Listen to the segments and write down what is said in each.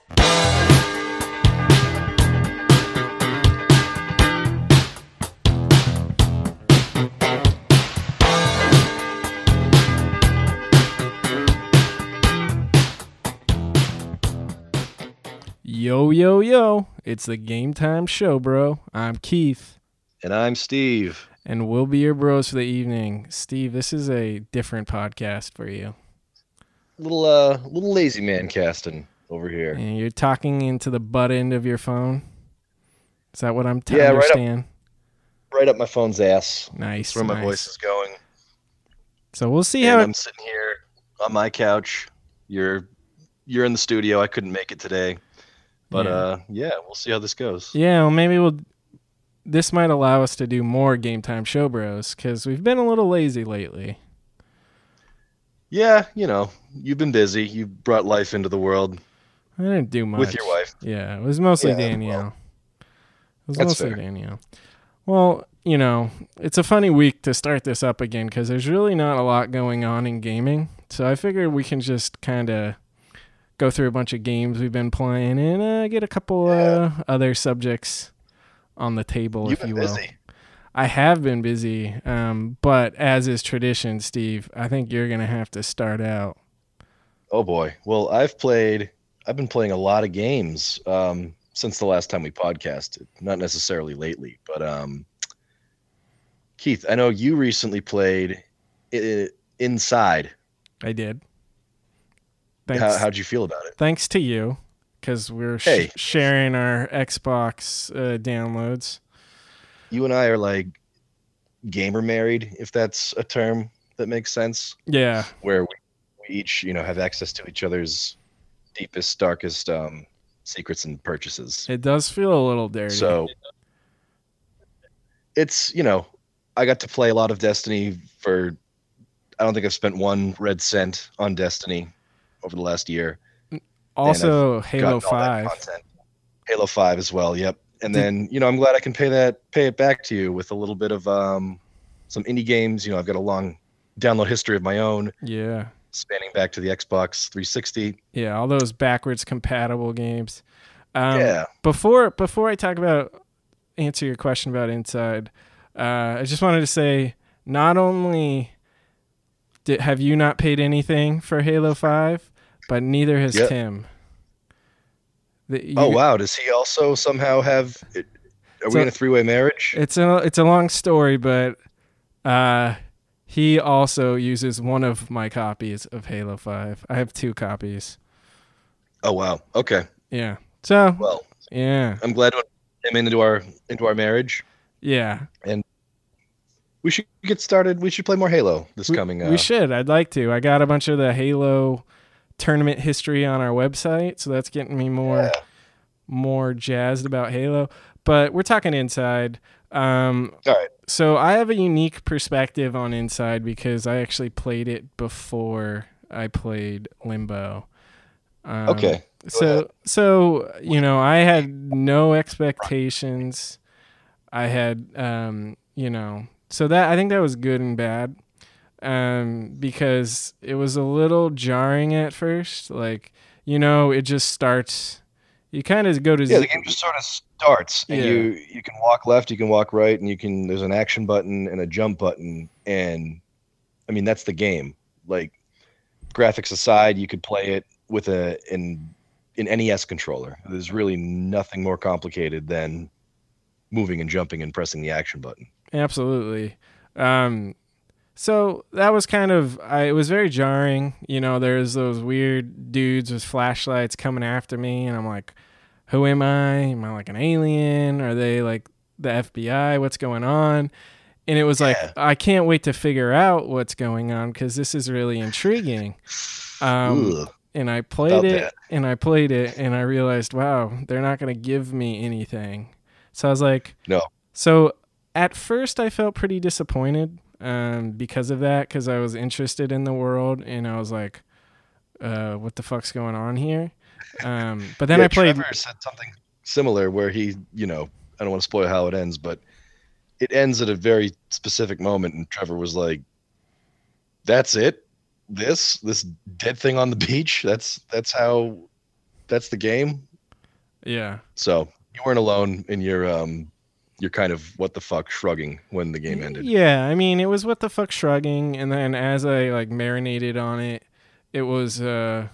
Podcast. Yo, yo, yo. It's the Game Time Show, bro. I'm Keith, And I'm Steve. and we'll be your bros for the evening. Steve, this is a different podcast for you. Little uh little lazy man casting over here. And you're talking into the butt end of your phone. Is that what I'm to Yeah, right up- understand? Right up my phone's ass. Nice. That's where my voice is going. So we'll see And how. I'm sitting here on my couch. You're you're in the studio. I couldn't make it today. But Yeah. uh yeah, we'll see how this goes. yeah, well, maybe we'll. This might allow us to do more Game Time Show Bros because we've been a little lazy lately. Yeah, you know, you've been busy. You brought life into the world I didn't do much. with your wife. Yeah, it was mostly Yeah, well, Danielle. it was mostly fair. Danielle. Well, you know, it's a funny week to start this up again because there's really not a lot going on in gaming. So I figured we can just kind of go through a bunch of games we've been playing and uh, get a couple uh, other subjects on the table, You've if you will. busy. I have been busy, um, but as is tradition, Steve, I think you're gonna have to start out. Oh boy. Well, I've played I've been playing a lot of games um since the last time we podcasted. Not necessarily lately, but um Keith, I know you recently played I- Inside. I did. Thanks. How, how'd you feel about it? thanks to you because we're sh- Hey. sharing our xbox uh, downloads You and I are like gamer married, if that's a term that makes sense, yeah where we, we each, you know, have access to each other's deepest, darkest um, secrets and purchases. it does feel a little dirty So it's, you know, I got to play a lot of Destiny for I don't think I've spent one red cent on Destiny over the last year. also halo gotten all that 5. Halo 5 as well, yep. And then, you know, I'm glad I can pay that pay it back to you with a little bit of um some indie games, you know, I've got a long download history of my own yeah spanning back to the Xbox 360. yeah all those backwards compatible games um, yeah. before before i talk about answer your question about inside uh, i just wanted to say not only did, have you not paid anything for halo 5 but neither has Yep. tim The- you- Oh wow, does he also somehow have are we in a three-way marriage? It's a it's a long story, but uh, he also uses one of my copies of Halo Five. I have two copies. Oh wow. Okay. Yeah. So Well, yeah, I'm glad to him into our into our marriage. yeah. And we should get started. We should play more Halo this We, coming. Uh, we should. I'd like to. I got a bunch of the Halo tournament history on our website, so that's getting me more yeah. more jazzed about Halo. But we're talking inside. Um, All right. so I have a unique perspective on Inside because I actually played it before I played Limbo. Um, Okay. Go So ahead. so you know I had no expectations. I had um you know so that I think that was good and bad. Um because it was a little jarring at first like you know it just starts you kind of go to Yeah, z- the game just sort of starts, and Yeah. you you can walk left, you can walk right, and you can. There's an action button and a jump button, and I mean that's the game. Like graphics aside, you could play it with a in an NES controller. There's really nothing more complicated than moving and jumping and pressing the action button. Absolutely. Um, so that was kind of, I, it was very jarring. You know, there's those weird dudes with flashlights coming after me, and I'm like, who am I? Am I like an alien? Are they like the FBI? What's going on? And it was like, I can't wait to figure out what's going on because this is really intriguing. Um, and I played About it that. and I played it and I realized, wow, they're not going to give me anything. So I was like, No. So at first I felt pretty disappointed um, because of that because I was interested in the world and I was like, uh, what the fuck's going on here? Um, but then Yeah, I played. Trevor said something similar where he, you know, I don't want to spoil how it ends, but it ends at a very specific moment, and Trevor was like, "That's it. This this dead thing on the beach. That's that's how that's the game. Yeah. So you weren't alone in your um your kind of what the fuck shrugging when the game ended. Yeah, I mean, it was what the fuck shrugging, and then as I like marinated on it, it was uh,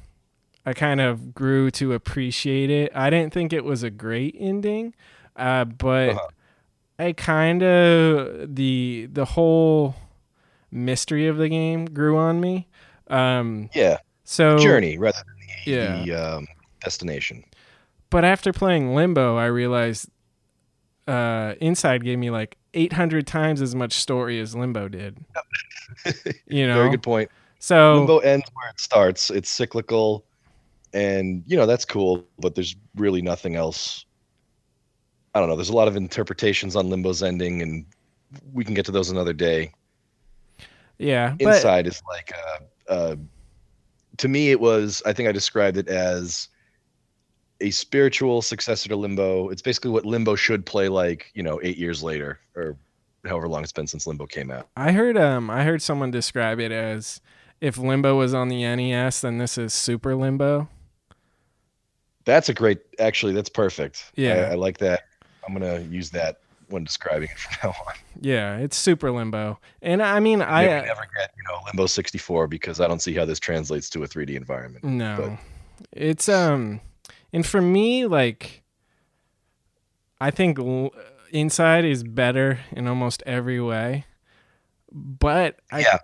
I kind of grew to appreciate it. I didn't think it was a great ending, uh, but Uh-huh. I kind of the the whole mystery of the game grew on me. Um, Yeah, so journey rather than the, Yeah. the um, destination. But after playing Limbo, I realized uh, Inside gave me like 800 times as much story as Limbo did. You know, Very good point. so Limbo ends where it starts. It's cyclical, and you know that's cool. But there's really nothing else. I don't know. There's a lot of interpretations on Limbo's ending, and we can get to those another day. yeah, but Inside is like, uh, uh, to me, it was. I think I described it as a spiritual successor to Limbo. It's basically what Limbo should play like, you know, eight years later, or however long it's been since Limbo came out. I heard um I heard someone describe it as if Limbo was on the NES, then this is Super Limbo. That's a great. Actually, that's perfect. Yeah. I, I like that. I'm gonna use that when describing it from now on. Yeah, it's Super Limbo, and I mean I never get you know Limbo 64 because I don't see how this translates to a 3D environment. no, but- it's um, and for me like, I think L- Inside is better in almost every way, but I yeah,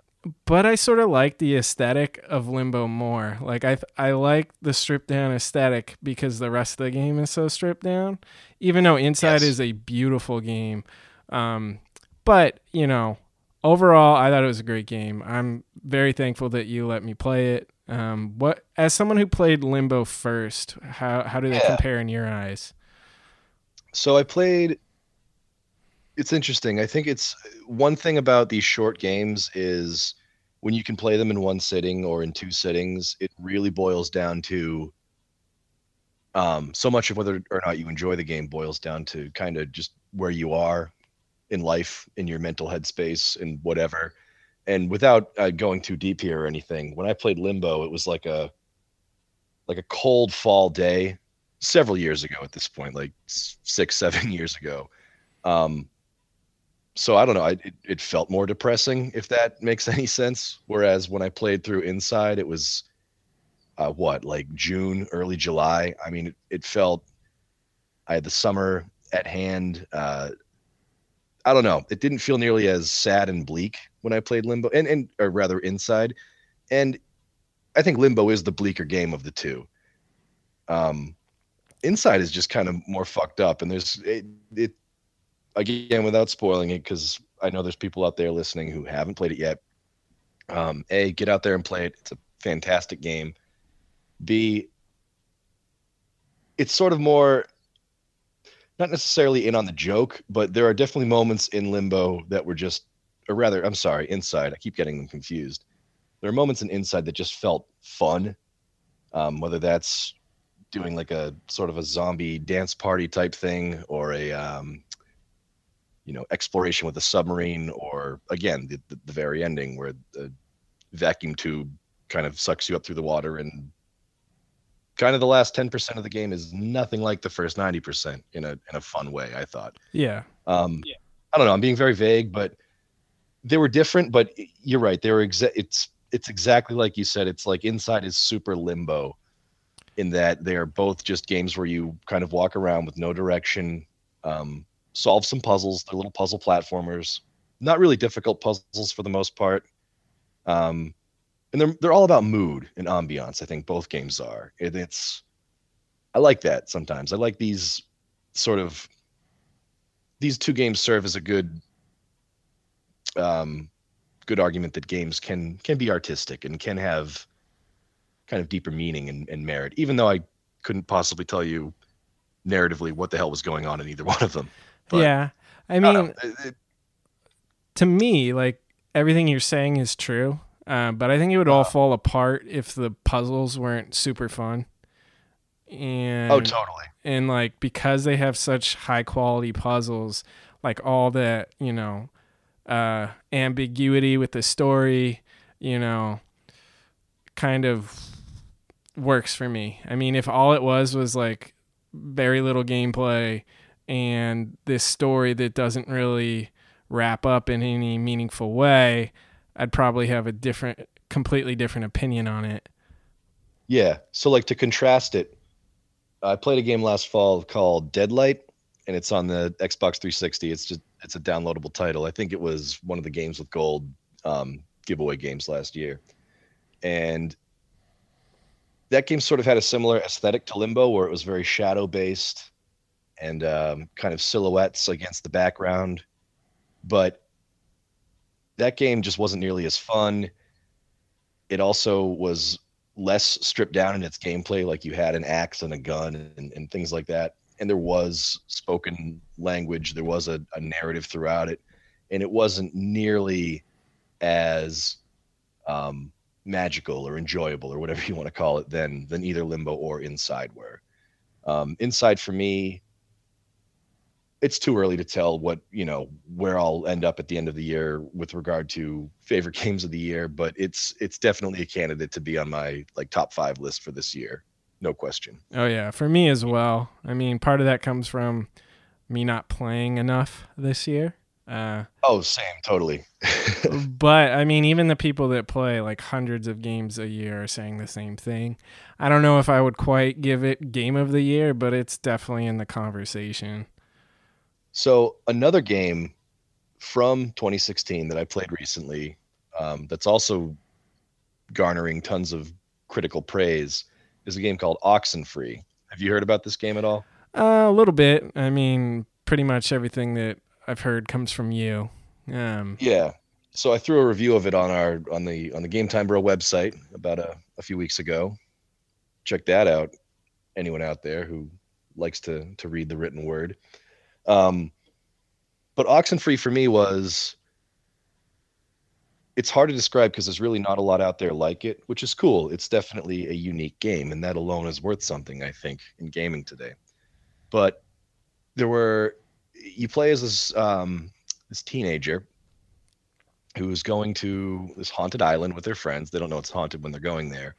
but I sort of like the aesthetic of Limbo more. Like I I like the stripped down aesthetic because the rest of the game is so stripped down. Even though Inside Yes. is a beautiful game, um, but you know, overall, I thought it was a great game. I'm very thankful that you let me play it. Um, what as someone who played Limbo first, how how do they Yeah. compare in your eyes? So I played. It's interesting. I think it's one thing about these short games is when you can play them in one sitting or in two sittings, it really boils down to um, so much of whether or not you enjoy the game boils down to kind of just where you are in life, in your mental headspace, and whatever. And without uh, going too deep here or anything, when I played Limbo, it was like a like a cold fall day several years ago at this point, like six, seven years ago. Um, so I don't know. I, it, it felt more depressing, if that makes any sense. Whereas when I played through Inside, it was uh, what, like June, early July. I mean, it, it felt I had the summer at hand. Uh, I don't know. It didn't feel nearly as sad and bleak when I played Limbo, and and or rather Inside. And I think Limbo is the bleaker game of the two. Um, Inside is just kind of more fucked up, and there's it, it again without spoiling it because I know there's people out there listening who haven't played it yet. Um, a, get out there and play it. It's a fantastic game. B, it's sort of more not necessarily in on the joke, but there are definitely moments in Limbo that were just, or rather, I'm sorry, Inside. I keep getting them confused. There are moments in Inside that just felt fun, um, whether that's doing like a sort of a zombie dance party type thing or a um, you know exploration with a submarine or again the, the, the very ending where the vacuum tube kind of sucks you up through the water and kind of the last 10% of the game is nothing like the first 90% in a in a fun way i thought Yeah, um i don't know i'm being very vague but they were different but you're right they were exa- it's it's exactly like you said it's like inside is super limbo in that they are both just games where you kind of walk around with no direction um solve some puzzles they're little puzzle platformers not really difficult puzzles for the most part um and they're they're all about mood and ambiance i think both games are it's i like that sometimes i like these sort of these two games serve as a good um good argument that games can can be artistic and can have kind of deeper meaning and, and merit even though i couldn't possibly tell you narratively what the hell was going on in either one of them But- yeah. I I mean, don't it- it- to me, like everything you're saying is true, uh, but I think it would all Uh. fall apart if the puzzles weren't super fun. And oh totally and like because they have such high quality puzzles, like all that you know, uh, ambiguity with the story, you know, kind of works for me. I mean, if all it was was like very little gameplay and this story that doesn't really wrap up in any meaningful way, I'd probably have a different, completely different opinion on it. Yeah. So, like to contrast it, I played a game last fall called Deadlight, and it's on the Xbox 360. It's just it's a downloadable title. I think it was one of the games with gold um, giveaway games last year, and that game sort of had a similar aesthetic to Limbo, where it was very shadow based and um, kind of silhouettes against the background. But that game just wasn't nearly as fun. It also was less stripped down in its gameplay, like you had an axe and a gun and, and things like that. And there was spoken language, there was a, a narrative throughout it, and it wasn't nearly as um, magical or enjoyable or whatever you want to call it than than either Limbo or Inside were. Um, Inside for me it's too early to tell what you know where I'll end up at the end of the year with regard to favorite games of the year, but it's it's definitely a candidate to be on my like top five list for this year, no question. Oh yeah, for me as well. I mean, part of that comes from me not playing enough this year. Uh, oh, same, totally. but I mean, even the people that play like hundreds of games a year are saying the same thing. I don't know if I would quite give it game of the year, but it's definitely in the conversation. So another game from 2016 that I played recently, um, that's also garnering tons of critical praise, is a game called Oxenfree. Have you heard about this game at all? Uh, a little bit. I mean, pretty much everything that I've heard comes from you. Um, yeah. So I threw a review of it on our on the on the Game Time Bro website about a, a few weeks ago. Check that out. Anyone out there who likes to to read the written word. Um, but Oxenfree for me was it's hard to describe because there's really not a lot out there like it, which is cool. It's definitely a unique game, and that alone is worth something, I think, in gaming today. But there were you play as this um, this teenager who's going to this haunted island with their friends. They don't know it's haunted when they're going there,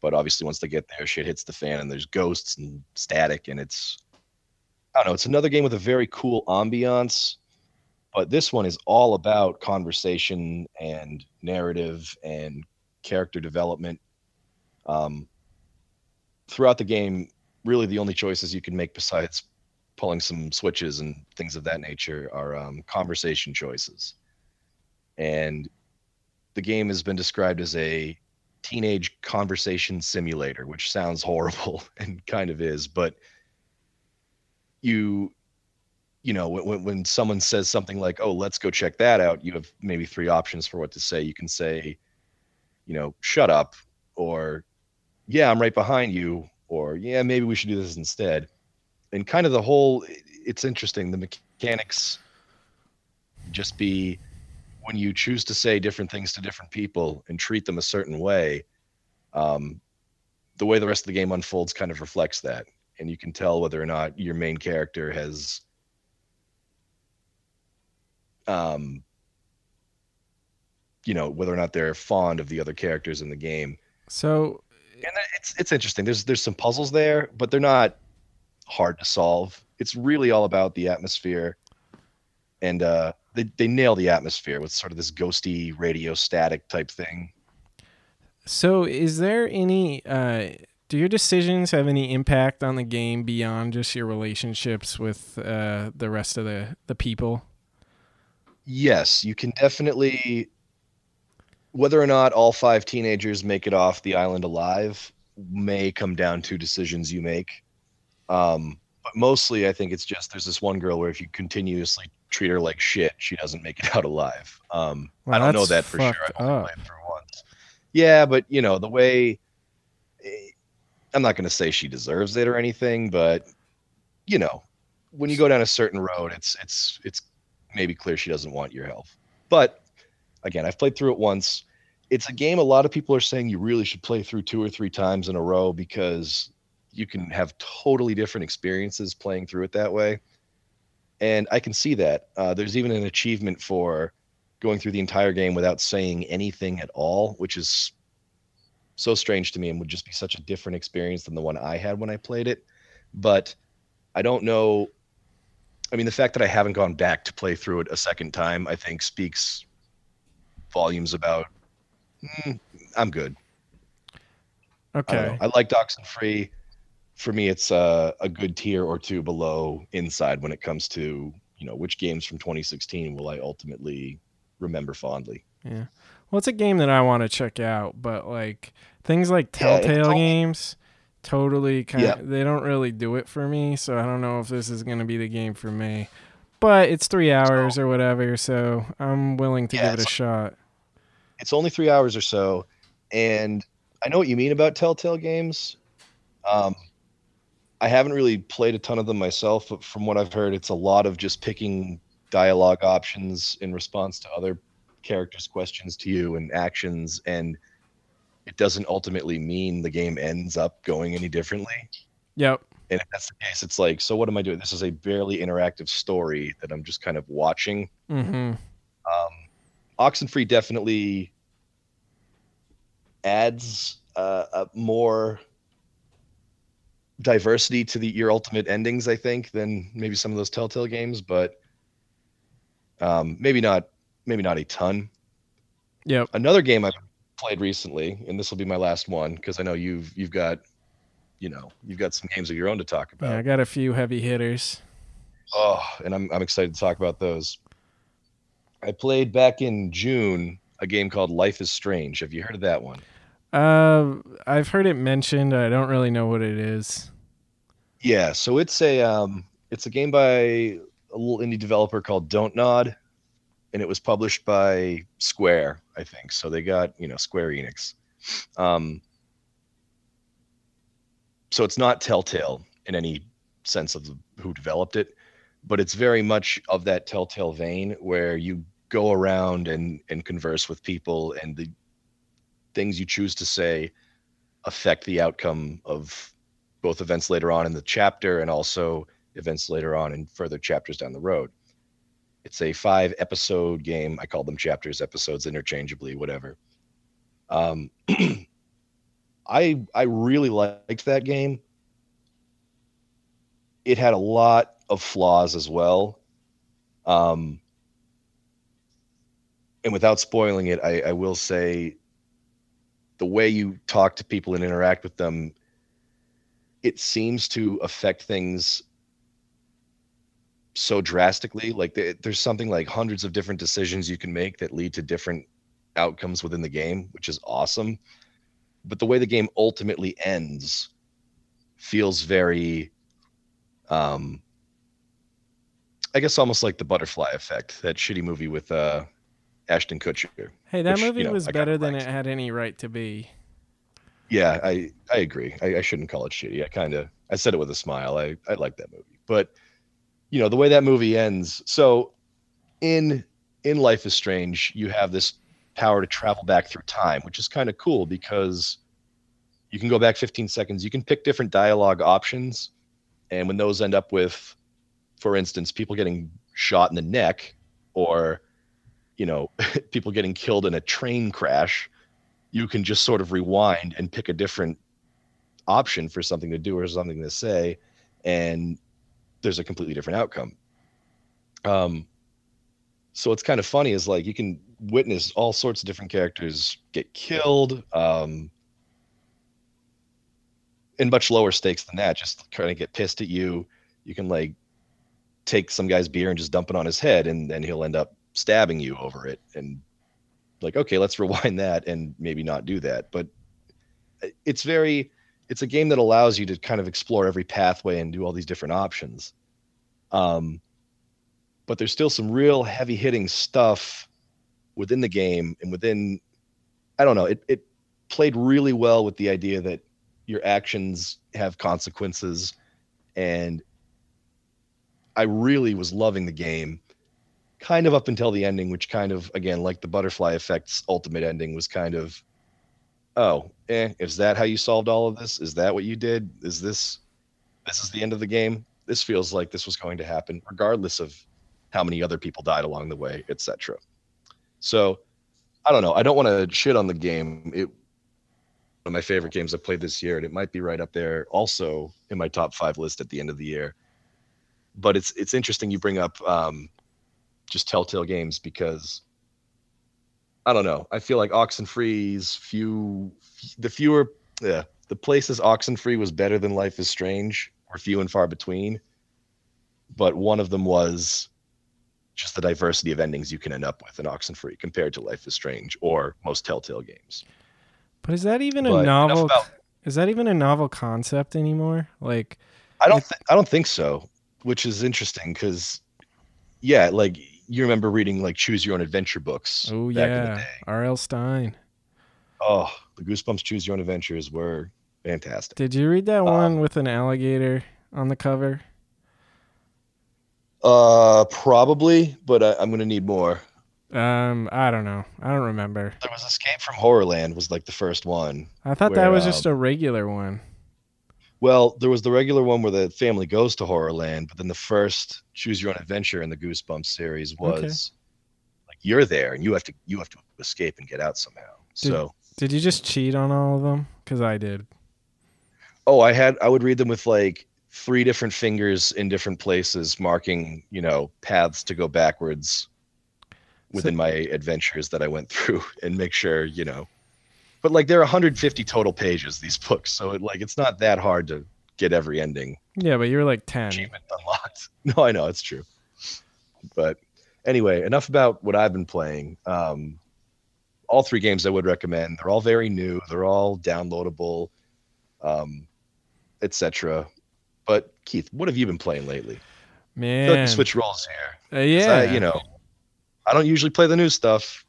but obviously once they get there, shit hits the fan, and there's ghosts and static, and it's I don't know. It's another game with a very cool ambiance, but this one is all about conversation and narrative and character development. Um, throughout the game, really the only choices you can make besides pulling some switches and things of that nature are um, conversation choices. And the game has been described as a teenage conversation simulator, which sounds horrible and kind of is, but you you know when when someone says something like oh let's go check that out you have maybe three options for what to say. You can say you know shut up or yeah i'm right behind you or yeah maybe we should do this instead. And kind of the whole it's interesting the mechanics just be when you choose to say different things to different people and treat them a certain way um, the way the rest of the game unfolds kind of reflects that. And you can tell whether or not your main character has um you know whether or not they're fond of the other characters in the game. So and it's it's interesting. There's there's some puzzles there but they're not hard to solve. It's really all about the atmosphere. And uh they, they nail the atmosphere with sort of this ghosty radio static type thing. So is there any uh do your decisions have any impact on the game beyond just your relationships with uh, the rest of the, the people? Yes, you can definitely. Whether or not all five teenagers make it off the island alive may come down to decisions you make. Um, but mostly, I think it's just there's this one girl where if you continuously treat her like shit, she doesn't make it out alive. Um, well, I don't know that for sure. I've only played through once. Yeah, but you know the way I'm not going to say she deserves it or anything, but you know, when you go down a certain road, it's it's it's maybe clear she doesn't want your help. But again, I've played through it once. It's a game a lot of people are saying you really should play through two or three times in a row because you can have totally different experiences playing through it that way. And I can see that. Uh, there's even an achievement for going through the entire game without saying anything at all, which is so strange to me and would just be such a different experience than the one I had when I played it. But I don't know. I mean, the fact that I haven't gone back to play through it a second time, I think speaks volumes about. Mm, I'm good. Okay. I, I like Oxenfree. For me, it's uh, a good tier or two below Inside when it comes to you know which games from 2016 will I ultimately remember fondly. Yeah. Well, it's a game that I want to check out, but like things like Telltale only- games totally kind Yeah. of they don't really do it for me, so I don't know if this is going to be the game for me. But it's 3 hours or whatever, so I'm willing to Yeah, give it a shot. it's only three hours or so, and I know what you mean about Telltale games. Um, I haven't really played a ton of them myself, but from what I've heard, it's a lot of just picking dialogue options in response to other characters' questions to you and actions, and it doesn't ultimately mean the game ends up going any differently. Yep. And if that's the case, it's like, so what am I doing? This is a barely interactive story that I'm just kind of watching Mm-hmm. um, Oxenfree definitely adds uh, a more diversity to the your ultimate endings, I think, than maybe some of those Telltale games, but um, maybe not maybe not a ton. Yeah. Another game I've played recently, and this will be my last one because I know you've you've got you know you've got some games of your own to talk about. Yeah, I got a few heavy hitters. Oh, and I'm I'm excited to talk about those. I played back in June a game called Life is Strange. Have you heard of that one? Uh, I've heard it mentioned. I don't really know what it is. Yeah, so it's a um it's a game by a little indie developer called Don't Nod, and it was published by Square, I think. So they got, you know, Square Enix. Um so it's not Telltale in any sense of who developed it, but it's very much of that Telltale vein where you go around and and converse with people and the things you choose to say affect the outcome of both events later on in the chapter and also events later on in further chapters down the road. It's a five episode game. I call them chapters, episodes interchangeably, whatever. Um, I I really liked that game. It had a lot of flaws as well. Um, and without spoiling it, I, I will say the way you talk to people and interact with them it seems to affect things so drastically like there- there's something like hundreds of different decisions you can make that lead to different outcomes within the game which is awesome but the way the game ultimately ends feels very um i guess almost like the butterfly effect that shitty movie with uh ashton kutcher Hey, that Which, you movie know, was I better than liked. it had any right to be. Yeah, I I agree. I, I shouldn't call it shitty. I kind of I said it with a smile. I I like that movie, but you know the way that movie ends. So in in Life is Strange, you have this power to travel back through time, which is kind of cool because you can go back 15 seconds. You can pick different dialogue options, and when those end up with, for instance, people getting shot in the neck, or you know people getting killed in a train crash you can just sort of rewind and pick a different option for something to do or something to say and there's a completely different outcome. Um so it's kind of funny is like you can witness all sorts of different characters get killed um in much lower stakes than that just kind of get pissed at you. You can like take some guy's beer and just dump it on his head and then he'll end up stabbing you over it and like okay let's rewind that and maybe not do that. But uh, it's very it's a game that allows you to kind of explore every pathway and do all these different options. Um but there's still some real heavy hitting stuff within the game and within i don't know it, it played really well with the idea that your actions have consequences. And i really was loving the game kind of up until the ending, which kind of again, like the butterfly effect's ultimate ending, was kind of, oh, eh, is that how you solved all of this? Is that what you did? Is this this is the end of the game? This feels like this was going to happen, regardless of how many other people died along the way, etc. So I don't know. I don't want to shit on the game. It one of my favorite games I played this year, and it might be right up there also in my top five list at the end of the year. But it's it's interesting you bring up um, just Telltale games because I don't know. I feel like Oxenfree's few the fewer yeah the places Oxenfree was better than Life is Strange were few and far between. But one of them was just the diversity of endings you can end up with in Oxenfree compared to Life is Strange or most Telltale games. But is that even But a novel? about- is that even a novel concept anymore? Like, I don't. Th- I don't think so. Which is interesting because, yeah, like you remember reading like choose your own adventure books oh back in the yeah. R.L. Stine. Oh, the Goosebumps choose your own adventures were fantastic. Did you read that Um, one with an alligator on the cover? Uh, probably, but I, I'm gonna need more. Um, I don't know. I don't remember. There was Escape from Horrorland was like the first one. I thought that Where, was just um, a regular one. Well, there was the regular one where the family goes to Horrorland, but then the first choose your own adventure in the Goosebumps series was Okay. like you're there and you have to you have to escape and get out somehow. Did- so Did you just cheat on all of them? Because I did. Oh, I had I would read them with like three different fingers in different places, marking you know paths to go backwards within my adventures that I went through, and make sure you know. But like there are 150 total pages these books, so it, like it's not that hard to get every ending Yeah, but you're like ten. achievement unlocked. No, I know it's true. But anyway, enough about what I've been playing. Um, all three games I would recommend. They're all very new. They're all downloadable, um, etc. But Keith, what have you been playing lately? I feel like Man. we switch roles here. Uh, yeah. I, you know, I don't usually play the new stuff.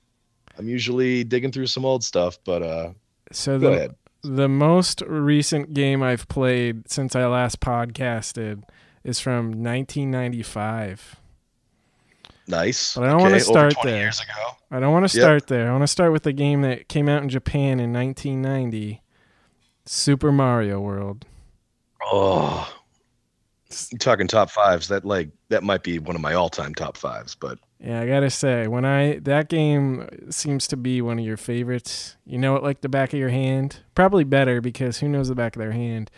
I'm usually digging through some old stuff, but uh, so go the ahead. the most recent game I've played since I last podcasted is from 1995. Nice. But I don't wanna start there. Years ago. I don't want to Yep. start there. I want to start with the game that came out in Japan in 1990, Super Mario World. Oh, you talking top fives? That like that might be one of my all-time top fives. But Yeah, I gotta say, when I that game seems to be one of your favorites. You know it like the back of your hand. Probably better because who knows the back of their hand.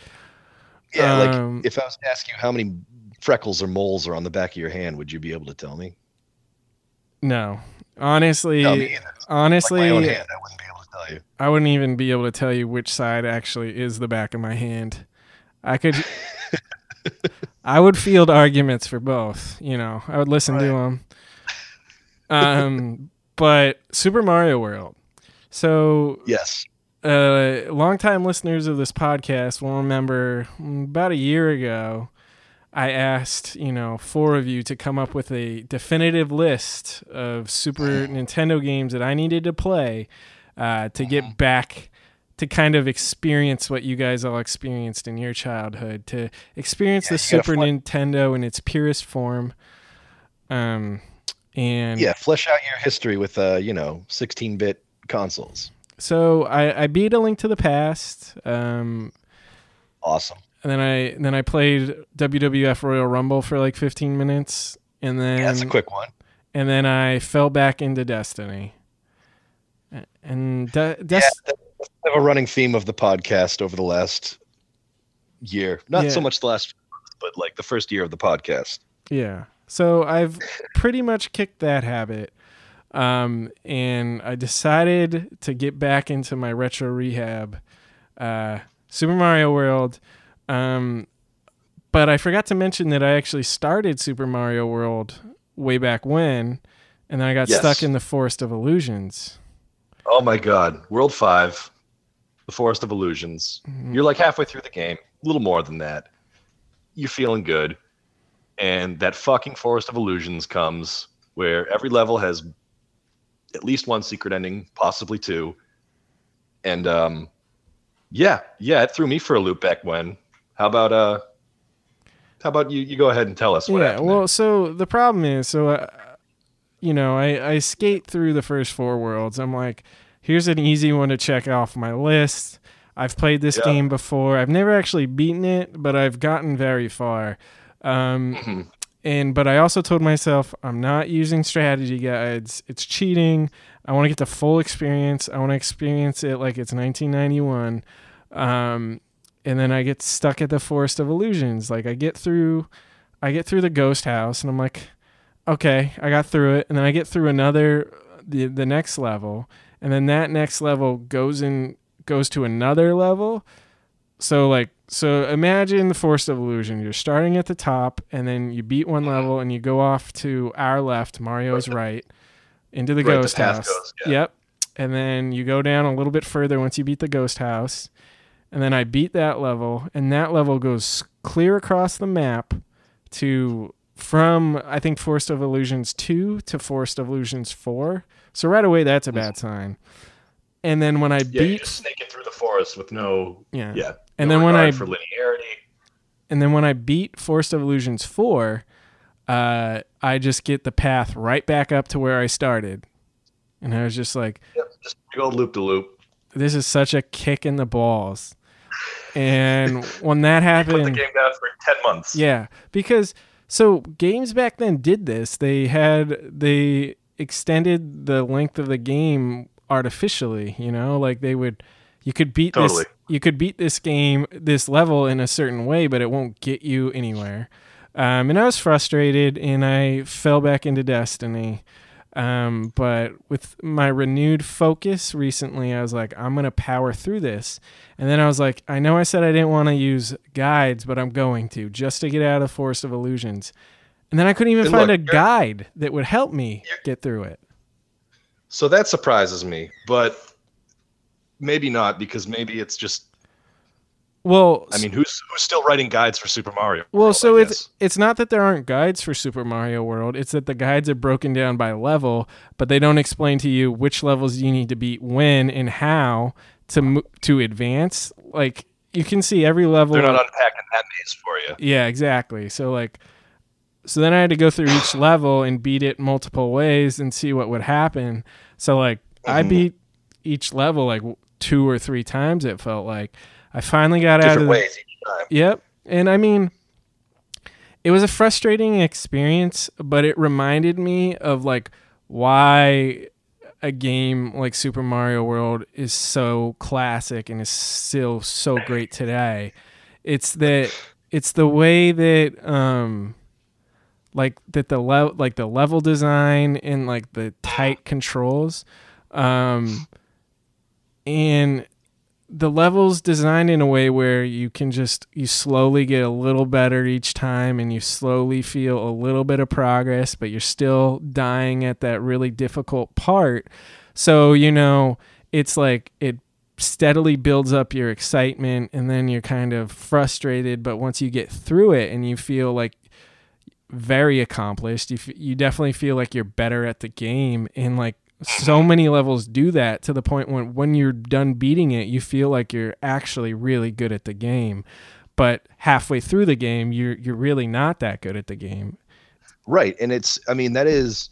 yeah, Um, like if I was to ask you how many freckles or moles are on the back of your hand, would you be able to tell me? No, honestly, No, honestly, like hand, I wouldn't be able to tell you. I wouldn't even be able to tell you which side actually is the back of my hand. I could, I would field arguments for both. You know, I would listen 'em. to them. Um, but Super Mario World. So, Yes. uh, longtime listeners of this podcast will remember about a year ago, I asked, you know, four of you to come up with a definitive list of Super Nintendo games that I needed to play uh, to get back to kind of experience what you guys all experienced in your childhood, to experience Yeah, the Super Nintendo in its purest form. Um, and Yeah, flesh out your history with uh, you know, 16-bit consoles. so I, I beat A Link to the Past. Um, Awesome. and then I then I played WWF Royal Rumble for like 15 minutes, and then Yeah, that's a quick one. and then I fell back into Destiny. And De- Des- yeah, that's a running theme of the podcast over the last year. Not Yeah. so much the last, but like the first year of the podcast. yeah. So I've pretty much kicked that habit. Um, and I decided to get back into my retro rehab, uh, Super Mario World. Um, but I forgot to mention that I actually started Super Mario World way back when, and then I got Yes. stuck in the Forest of Illusions. Oh my God, World Five, the Forest of Illusions. Mhm. You're like halfway through the game, a little more than that. You're feeling good, and that fucking Forest of Illusions comes where every level has at least one secret ending, possibly two. And um, yeah, yeah, it threw me for a loop back when. How about uh, how about you? You go ahead and tell us what yeah well so the problem is so uh, you know I, I skate through the first four worlds i'm like here's an easy one to check off my list i've played this Yeah. game before i've never actually beaten it but i've gotten very far um. Mhm. and but i also told myself i'm not using strategy guides it's cheating I want to get the full experience. I want to experience it like it's 1991. Um, and then I get stuck at the Forest of Illusions. Like I get through, I get through the ghost house, and I'm like, okay, I got through it. And then I get through another, the the next level, and then that next level goes in goes to another level. So like so imagine the Forest of Illusion. You're starting at the top, and then you beat one mm-hmm. level, and you go off to our left, Mario's right, into the Right, ghost path house. goes, yeah. Yep. And then you go down a little bit further once you beat the ghost house. And then I beat that level, and that level goes clear across the map to from I think Forest of Illusions 2 to Forest of Illusions 4. So right away that's a bad sign. And then when I Yeah, you're beat just sneaking through the forest with no, yeah. yeah. And no then when I for linearity, and then when I beat of Illusions 4, uh, I just get the path right back up to where I started. And I was just like, yep, just big old loop to loop. this is such a kick in the balls. And when that happened, Put the game down for ten months. yeah, because so games back then did this. They had they extended the length of the game artificially, you know, like they would you could beat Totally. this you could beat this game this level in a certain way, but it won't get you anywhere. Um, and I was frustrated and I fell back into Destiny. Um, but with my renewed focus recently, I was like, I'm going to power through this. And then I was like, I know I said I didn't want to use guides, but I'm going to just to get out of Forest of Illusions. And then I couldn't even And find look, a guide that would help me get through it. So that surprises me, but maybe not because maybe it's just. Well, I mean, who's who's still writing guides for Super Mario? Well, World, so it's it's not that there aren't guides for Super Mario World. It's that the guides are broken down by level, but they don't explain to you which levels you need to beat when and how to to advance. Like you can see every level. they're not unpacking that maze for you. yeah, exactly. So like, so then I had to go through each level and beat it multiple ways and see what would happen. So like, I Mhm. beat each level like two or three times. It felt like I finally got out of Different the. Yep. And I mean, it was a frustrating experience, but it reminded me of like why a game like Super Mario World is so classic and is still so great today. It's that it's the way that um like that the level like the level design and like the tight controls um and the levels designed in a way where you can just you slowly get a little better each time and you slowly feel a little bit of progress but you're still dying at that really difficult part. So you know it's like it steadily builds up your excitement and then you're kind of frustrated but once you get through it and you feel like very accomplished you, f- you definitely feel like you're better at the game and like so many levels do that to the point when when you're done beating it you feel like you're actually really good at the game. But halfway through the game you're you're really not that good at the game. Right, and it's I mean that is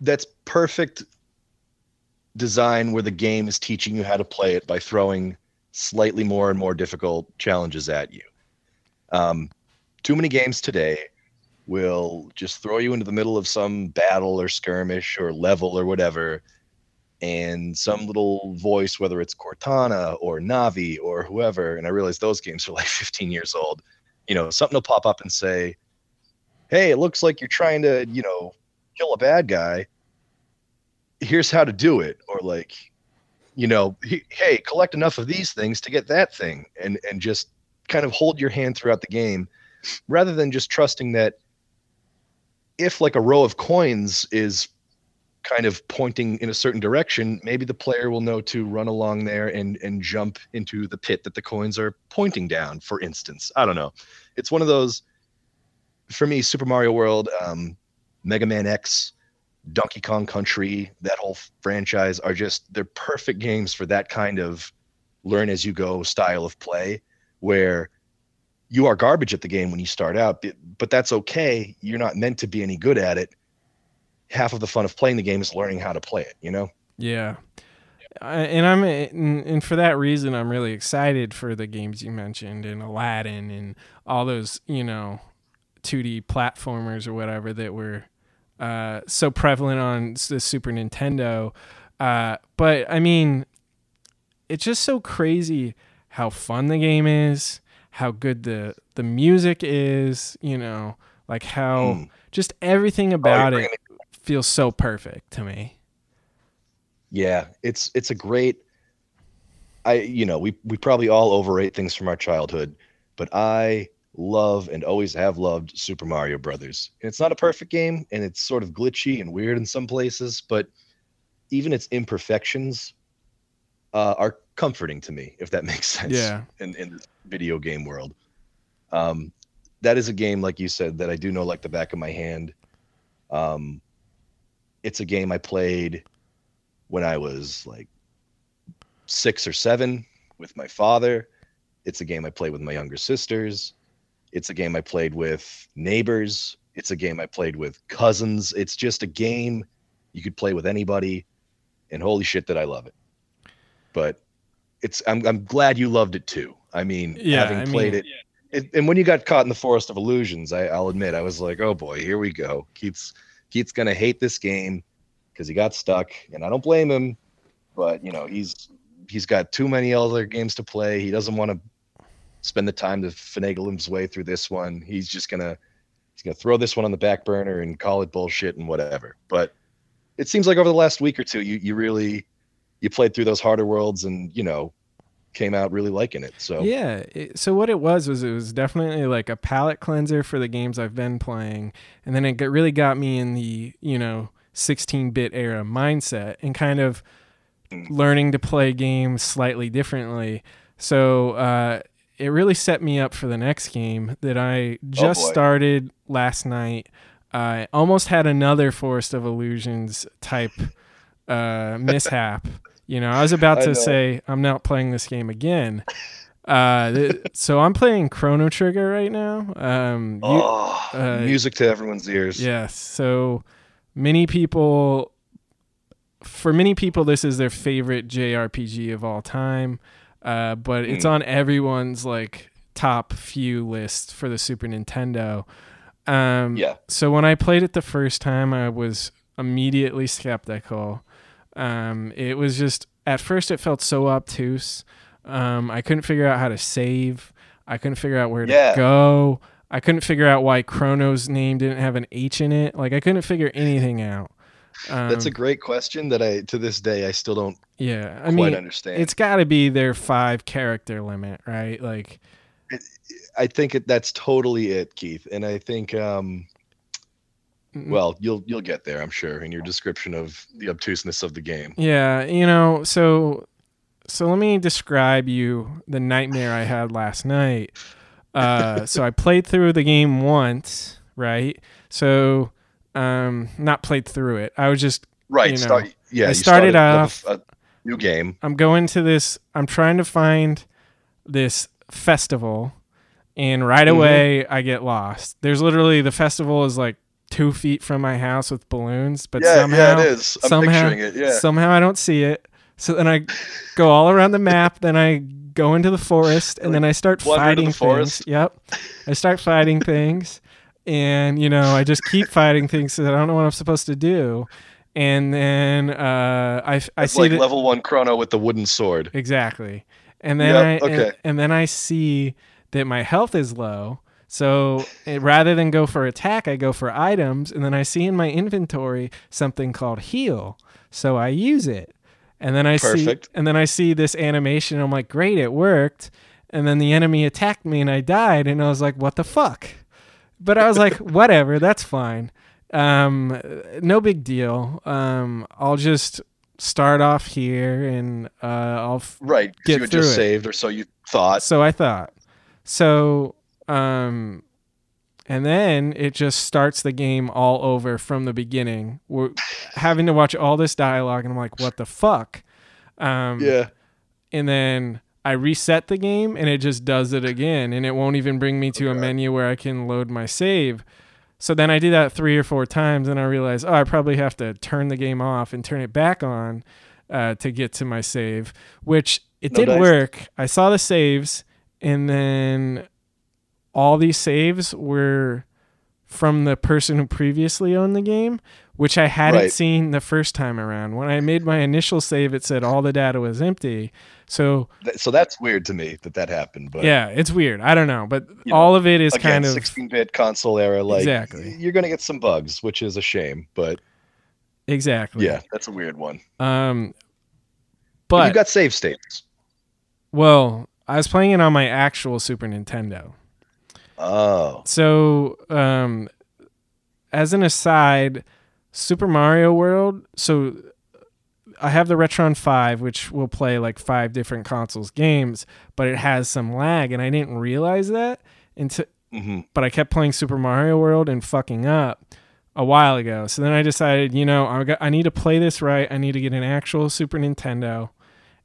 that's perfect design where the game is teaching you how to play it by throwing slightly more and more difficult challenges at you. Um, too many games today will just throw you into the middle of some battle or skirmish or level or whatever, and some little voice, whether it's Cortana or Navi or whoever, and I realize those games are like 15 years old. You know, something will pop up and say, hey, it looks like you're trying to, you know, kill a bad guy. Here's how to do it. Or like, you know, he, hey, collect enough of these things to get that thing and and just kind of hold your hand throughout the game rather than just trusting that if like a row of coins is kind of pointing in a certain direction, maybe the player will know to run along there and and jump into the pit that the coins are pointing down, for instance. I don't know. It's one of those for me, Super Mario World, um, Mega Man X, Donkey Kong Country, that whole franchise are just they're perfect games for that kind of learn as you go style of play where you are garbage at the game when you start out, but- that's okay. You're not meant to be any good at it. Half of the fun of playing the game is learning how to play it, you know? Yeah. And I'm and, and for that reason I'm really excited for the games you mentioned and Aladdin and all those, you know, 2D platformers or whatever that were uh, so prevalent on the Super Nintendo. Uh, but I mean, it's just so crazy how fun the game is, how good the the music is, you know, like how Mm. just everything Oh, about you're it feels so perfect to me. Yeah, it's it's a great. I you know we we probably all overrate things from our childhood, but I love and always have loved Super Mario Brothers. And it's not a perfect game, and it's sort of glitchy and weird in some places, but even its imperfections uh, are comforting to me, if that makes sense. Yeah. In in this video game world, um, that is a game like you said that I do know like the back of my hand. Um, it's a game I played when I was like six or seven with my father. It's a game I played with my younger sisters. It's a game I played with neighbors. It's a game I played with cousins. It's just a game you could play with anybody. And holy shit, that I love it. But it's I'm I'm glad you loved it too. I mean, Yeah, having I played mean- it, it, and when you got caught in the forest of illusions, I, I'll admit I was like, oh boy, here we go. Keith's Keith's gonna hate this game because he got stuck, and I don't blame him. But you know, he's he's got too many other games to play. He doesn't want to spend the time to finagle his way through this one. He's just gonna he's gonna throw this one on the back burner and call it bullshit and whatever. But it seems like over the last week or two, you you really you played through those harder worlds and you know came out really liking it. So Yeah. It, so what it was was it was definitely like a palate cleanser for the games I've been playing, and then it got, really got me in the you know 16-bit era mindset and kind of learning to play games slightly differently. So uh, it really set me up for the next game that I just boy. started last night. I almost had another Forest of Illusions type uh, mishap. You know, I was about I to know. say I'm not playing this game again. Uh, th- so I'm playing Chrono Trigger right now. Um, you- oh, uh, music to everyone's ears. Yes. So many people, for many people, this is their favorite JRPG of all time. Uh, but it's Hmm. on everyone's like top few list for the Super Nintendo. Um, Yeah. So when I played it the first time, I was immediately skeptical. Um, it was just at first it felt so obtuse. Um, I couldn't figure out how to save. I couldn't figure out where Yeah. to go. I couldn't figure out why Chrono's name didn't have an H in it. Like I couldn't figure anything out. Um, That's a great question that I to this day I still don't yeah. I quite mean, understand. it's got to be their five character limit, right? Like I think it, that's totally it, Keith. And I think um Mm. well, you'll you'll get there, I'm sure, in your description of the obtuseness of the game. Yeah, you know, so so let me describe you the nightmare I had last night. Uh, so I played through the game once, right? So um, not played through it. I was just Right. You know, start, yeah. I you started level off- a new game. I'm going to this. I'm trying to find this festival, and right Mhm. away I get lost. There's literally the festival is like two feet from my house with balloons, but yeah, somehow yeah, it is. I'm somehow- it. Yeah. Somehow I don't see it. So then I go all around the map. Then I go into the forest, and then I start fighting things. forest? Yep, I start fighting things, and you know I just keep fighting things because I don't know what I'm supposed to do. And then uh, I I it's see like that level one chrono with the wooden sword. exactly, and then Yep, I and- and, then I see that my health is low. So it, rather than go for attack, I go for items, and then I see in my inventory something called heal. So I use it, and then I Perfect. see and then I see this animation. I'm like, great, it worked. And then the enemy attacked me, and I died, and I was like, what the fuck? But I was like, whatever, that's fine. Um, no big deal. Um, I'll just start off here, and uh, I'll f- Right. Get you had just it. saved, or so you thought. so I thought. So, um, and then it just starts the game all over from the beginning. We're having to watch all this dialogue, and I'm like, what the fuck? Um, Yeah. And then I reset the game, and it just does it again, and it won't even bring me to a menu where I can load my save. So then I do that three or four times, and I realize, oh, I probably have to turn the game off and turn it back on uh, to get to my save, which it No did dice. work. I saw the saves, and then all these saves were from the person who previously owned the game, which I hadn't Right. seen the first time around. When I made my initial save, it said all the data was empty. So So that's weird to me that that happened. But yeah, it's weird. I don't know, but You know, all of it is again, kind of 16-bit console era. Like Exactly. you're gonna get some bugs, which is a shame. But exactly. yeah, that's a weird one. Um, But, but you got save states. well, I was playing it on my actual Super Nintendo. Oh, So, um, as an aside, Super Mario World. So, I have the Retron 5, which will play like five different consoles games, but it has some lag, and I didn't realize that until. hmm But I kept playing Super Mario World and fucking up a while ago. So then I decided, you know, I got, I need to play this right. I need to get an actual Super Nintendo.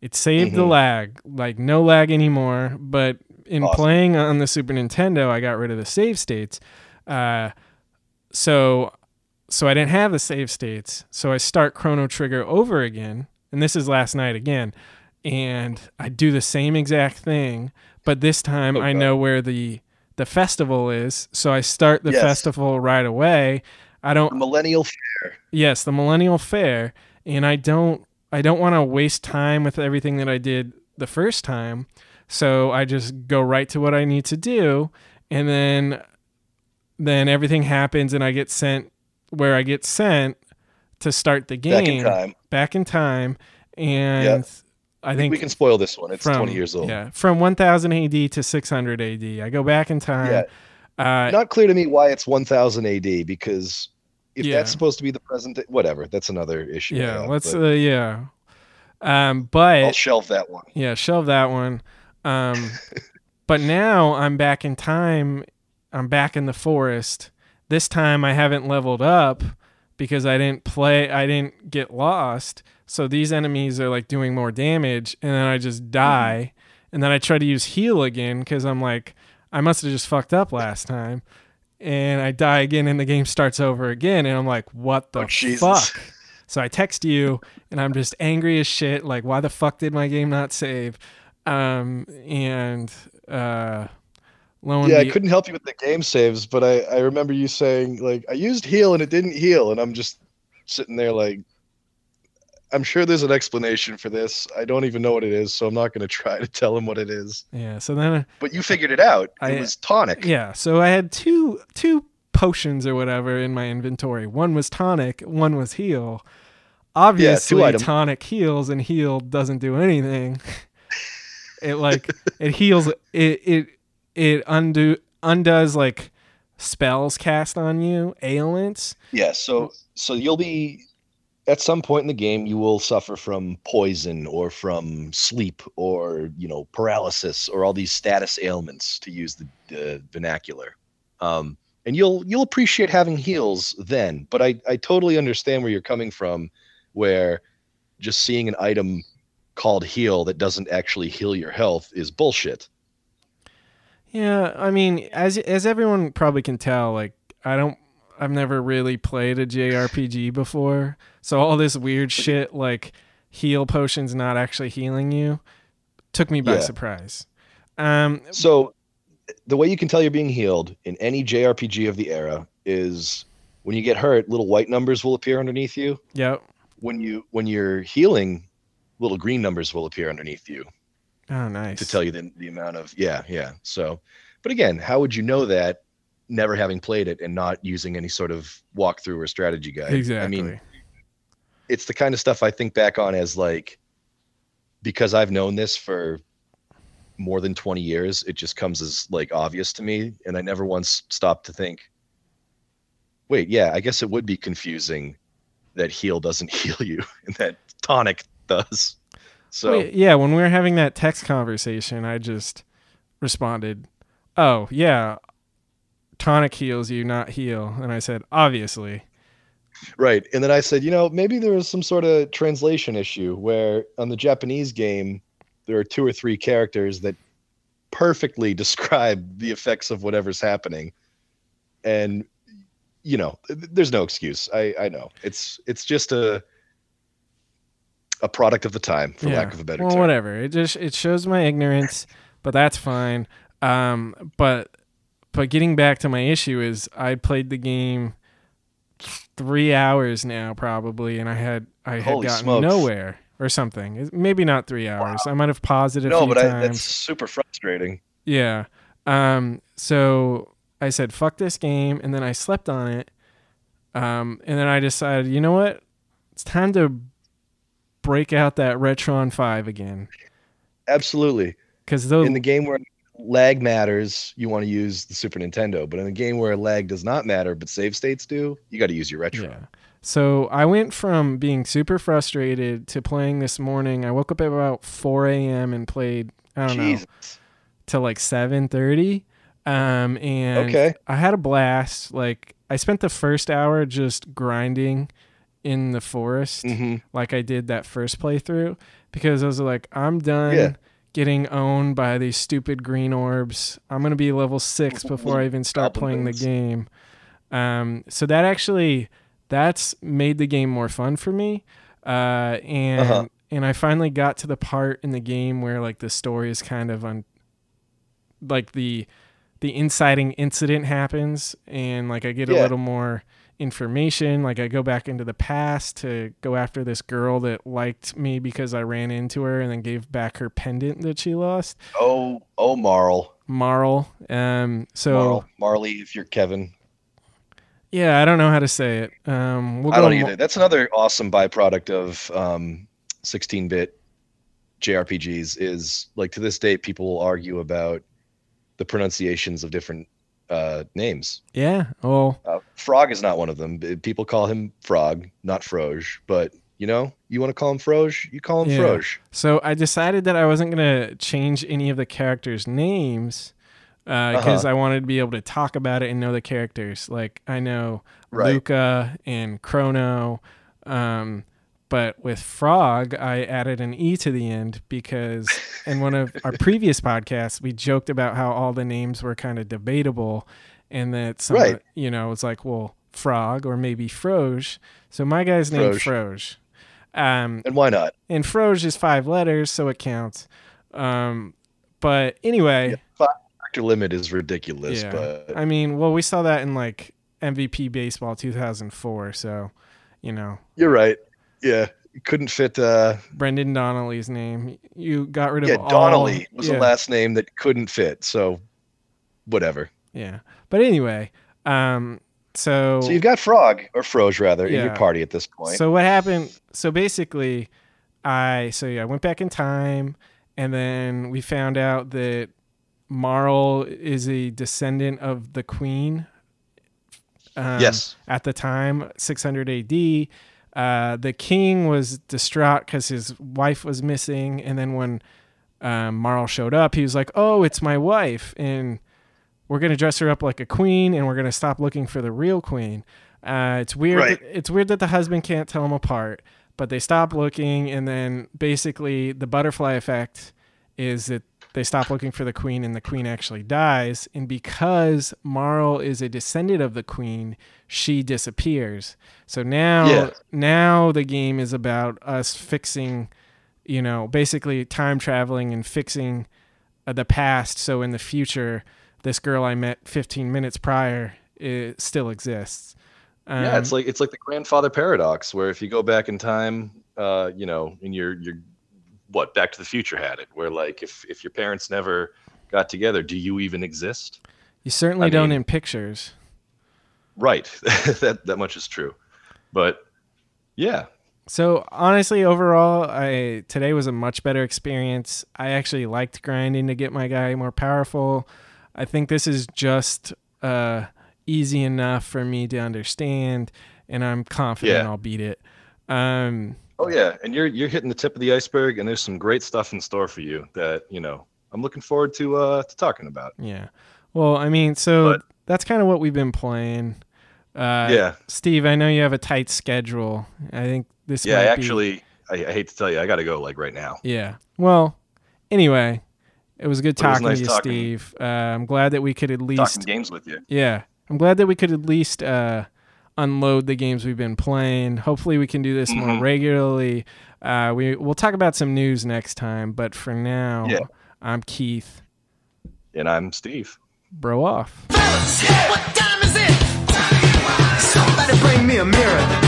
It saved the Mhm. lag, like no lag anymore. But in Awesome. playing on the Super Nintendo, I got rid of the save states. Uh, so so I didn't have the save states. So I start Chrono Trigger over again, and this is last night again, and I do the same exact thing, but this time I know where the the festival is. So I start the Yes. festival right away. I don't millennial. Fair. Yes, the Millennial Fair, and I don't I don't want to waste time with everything that I did the first time. So I just go right to what I need to do, and then then everything happens, and I get sent where I get sent to start the game Back in time. back in time, and I think we can spoil this one. It's from 20 years old. Yeah, from 1000 AD to 600 AD. I go back in time. Yeah. Uh, Not clear to me why it's 1000 AD because if Yeah. that's supposed to be the present, whatever. That's another issue. Yeah, let's but uh, yeah. Um, but I'll shelve that one. Yeah, shelve that one. Um, but now I'm back in time. I'm back in the forest. This time I haven't leveled up because I didn't play. I didn't get lost. So these enemies are like doing more damage, and then I just die. And then I try to use heal again because I'm like, I must have just fucked up last time. And I die again, and the game starts over again. And I'm like, what the Oh, Jesus. fuck? So I text you, and I'm just angry as shit. Like, why the fuck did my game not save? Um, and uh, Yeah, I couldn't help you with the game saves, but I, I remember you saying like I used heal and it didn't heal, and I'm just sitting there like I'm sure there's an explanation for this. I don't even know what it is, so I'm not going to try to tell him what it is. yeah. So then, But you figured it out. It I- was tonic. yeah. So I had two two potions or whatever in my inventory. One was tonic. One was heal. Obviously, item. tonic heals, and heal doesn't do anything. it like it heals. It it it undo undoes like spells cast on you, ailments. Yeah, so so you'll be at some point in the game you will suffer from poison or from sleep or you know paralysis or all these status ailments to use the, the vernacular. Um, and you'll you'll appreciate having heals then, but I I totally understand where you're coming from, where just seeing an item called heal that doesn't actually heal your health is bullshit. Yeah, I mean, as as everyone probably can tell, like I don't, I've never really played a JRPG before, so all this weird shit like heal potions not actually healing you took me by Yeah. surprise. Um, So the way you can tell you're being healed in any JRPG of the era is when you get hurt, little white numbers will appear underneath you. yep. When you when you're healing, little green numbers will appear underneath you Oh, nice. to tell you the, the amount of yeah, yeah. So but again, how would you know that never having played it and not using any sort of walkthrough or strategy guide? exactly. I mean, it's the kind of stuff I think back on as like because I've known this for more than 20 years, it just comes as like obvious to me and I never once stopped to think wait, yeah, I guess it would be confusing that heal doesn't heal you and that tonic does. So Wait, yeah, when we were having that text conversation, I just responded, "Oh yeah, tonic heals you, not heal," and I said, "Obviously." Right. And then I said, you know, maybe there was some sort of translation issue where on the Japanese game, there are two or three characters that perfectly describe the effects of whatever's happening. And, you know, there's no excuse. I, I know. It's it's just a a product of the time, for lack of a better well, term. whatever. It just it shows my ignorance, but that's fine. Um, but but getting back to my issue is I played the game three hours now probably, and I had I had Holy gotten smokes. nowhere or something. Maybe not three hours. I might have paused it a no, few but I, times. that's super frustrating. Yeah. Um, so I said, fuck this game. And then I slept on it. Um, and then I decided, you know what? It's time to break out that Retron 5 again. Absolutely. Because those, In the game where lag matters, you want to use the Super Nintendo. But in a game where lag does not matter, but save states do, you got to use your retro. yeah. So I went from being super frustrated to playing this morning. I woke up at about 4 a.m. and played, I don't know, till like 7.30. Um, and Okay. I had a blast. Like I spent the first hour just grinding in the forest, hmm like I did that first playthrough, because I was like, I'm done Yeah. getting owned by these stupid green orbs. I'm gonna be level six before I even start playing the game. Um, so that actually that's made the game more fun for me. Uh, and Uh-huh. and I finally got to the part in the game where like the story is kind of on like the the inciting incident happens and like I get a little more information like I go back into the past to go after this girl that liked me because I ran into her and then gave back her pendant that she lost Oh, oh, Marle. Marle um so Marle. Marley, if you're Kevin. yeah I don't know how to say it um we'll I don't either. That's another awesome byproduct of um, 16-bit JRPGs. Is like to this day, people will argue about the pronunciations of different uh, names. yeah well Uh, Frog is not one of them. People call him Frog, not Froge. But you know, you want to call him Froge, you call him Yeah. Froge. So I decided that I wasn't gonna change any of the characters' names because Uh-huh. I wanted to be able to talk about it and know the characters. Like I know Right. Lucca and Chrono, um, but with Frog, I added an e to the end because in one of our previous podcasts we joked about how all the names were kind of debatable, and that some, Right. you know, it's like well Frog or maybe Froge. So my guy's named Froge. Um, And why not? and Froge is five letters, so it counts. Um, but anyway, Factor limit is ridiculous, yeah. but I mean, well, we saw that in like MVP baseball 2004, so you know, you're right. Yeah, couldn't fit. Uh, Brendan Donnelly's name. You got rid of yeah, all. Donnelly was yeah, the last name that couldn't fit. So, whatever. Yeah, but anyway, um, so So you've got Frog or Froge rather in your party at this point. So what happened? So basically, I so yeah, I went back in time, and then we found out that Marle is a descendant of the Queen. Um, yes. At the time, 600 AD, uh, the king was distraught because his wife was missing, and then when um, Marle showed up, he was like, "Oh, it's my wife," and we're gonna dress her up like a queen, and we're gonna stop looking for the real queen. Uh, it's weird. Right. That, it's weird that the husband can't tell them apart, but they stop looking, and then basically the butterfly effect is that they stop looking for the queen, and the queen actually dies. And because Marle is a descendant of the queen, she disappears. So now, Yeah. now the game is about us fixing, you know, basically time traveling and fixing uh, the past. So in the future, this girl I met 15 minutes prior it still exists. Um, yeah, it's like it's like the grandfather paradox, where if you go back in time, uh, you know, and you're you're what Back to the Future had it, where like if if your parents never got together, do you even exist? you certainly I don't mean- in pictures. Right, that that much is true. But yeah, So honestly, overall, I today was a much better experience. I actually liked grinding to get my guy more powerful. I think this is just uh, easy enough for me to understand, and I'm confident Yeah. I'll beat it. Um, oh yeah, and you're you're hitting the tip of the iceberg, and there's some great stuff in store for you that you know I'm looking forward to uh to talking about. yeah. Well, I mean, so But- that's kind of what we've been playing. Uh, yeah, Steve, I know you have a tight schedule. I think this. yeah. I be- actually, I, I hate to tell you, I got to go like right now. Yeah. Well, anyway, it was good it was talking nice to you, talking- Steve. Uh, I'm glad that we could at Talking least, games with you. yeah, I'm glad that we could at least uh, unload the games we've been playing. Hopefully, we can do this more Mhm. regularly. Uh, we we'll talk about some news next time, but for now, Yeah. I'm Keith. And I'm Steve. bro off. Fellas, what time is it? Somebody bring me a mirror.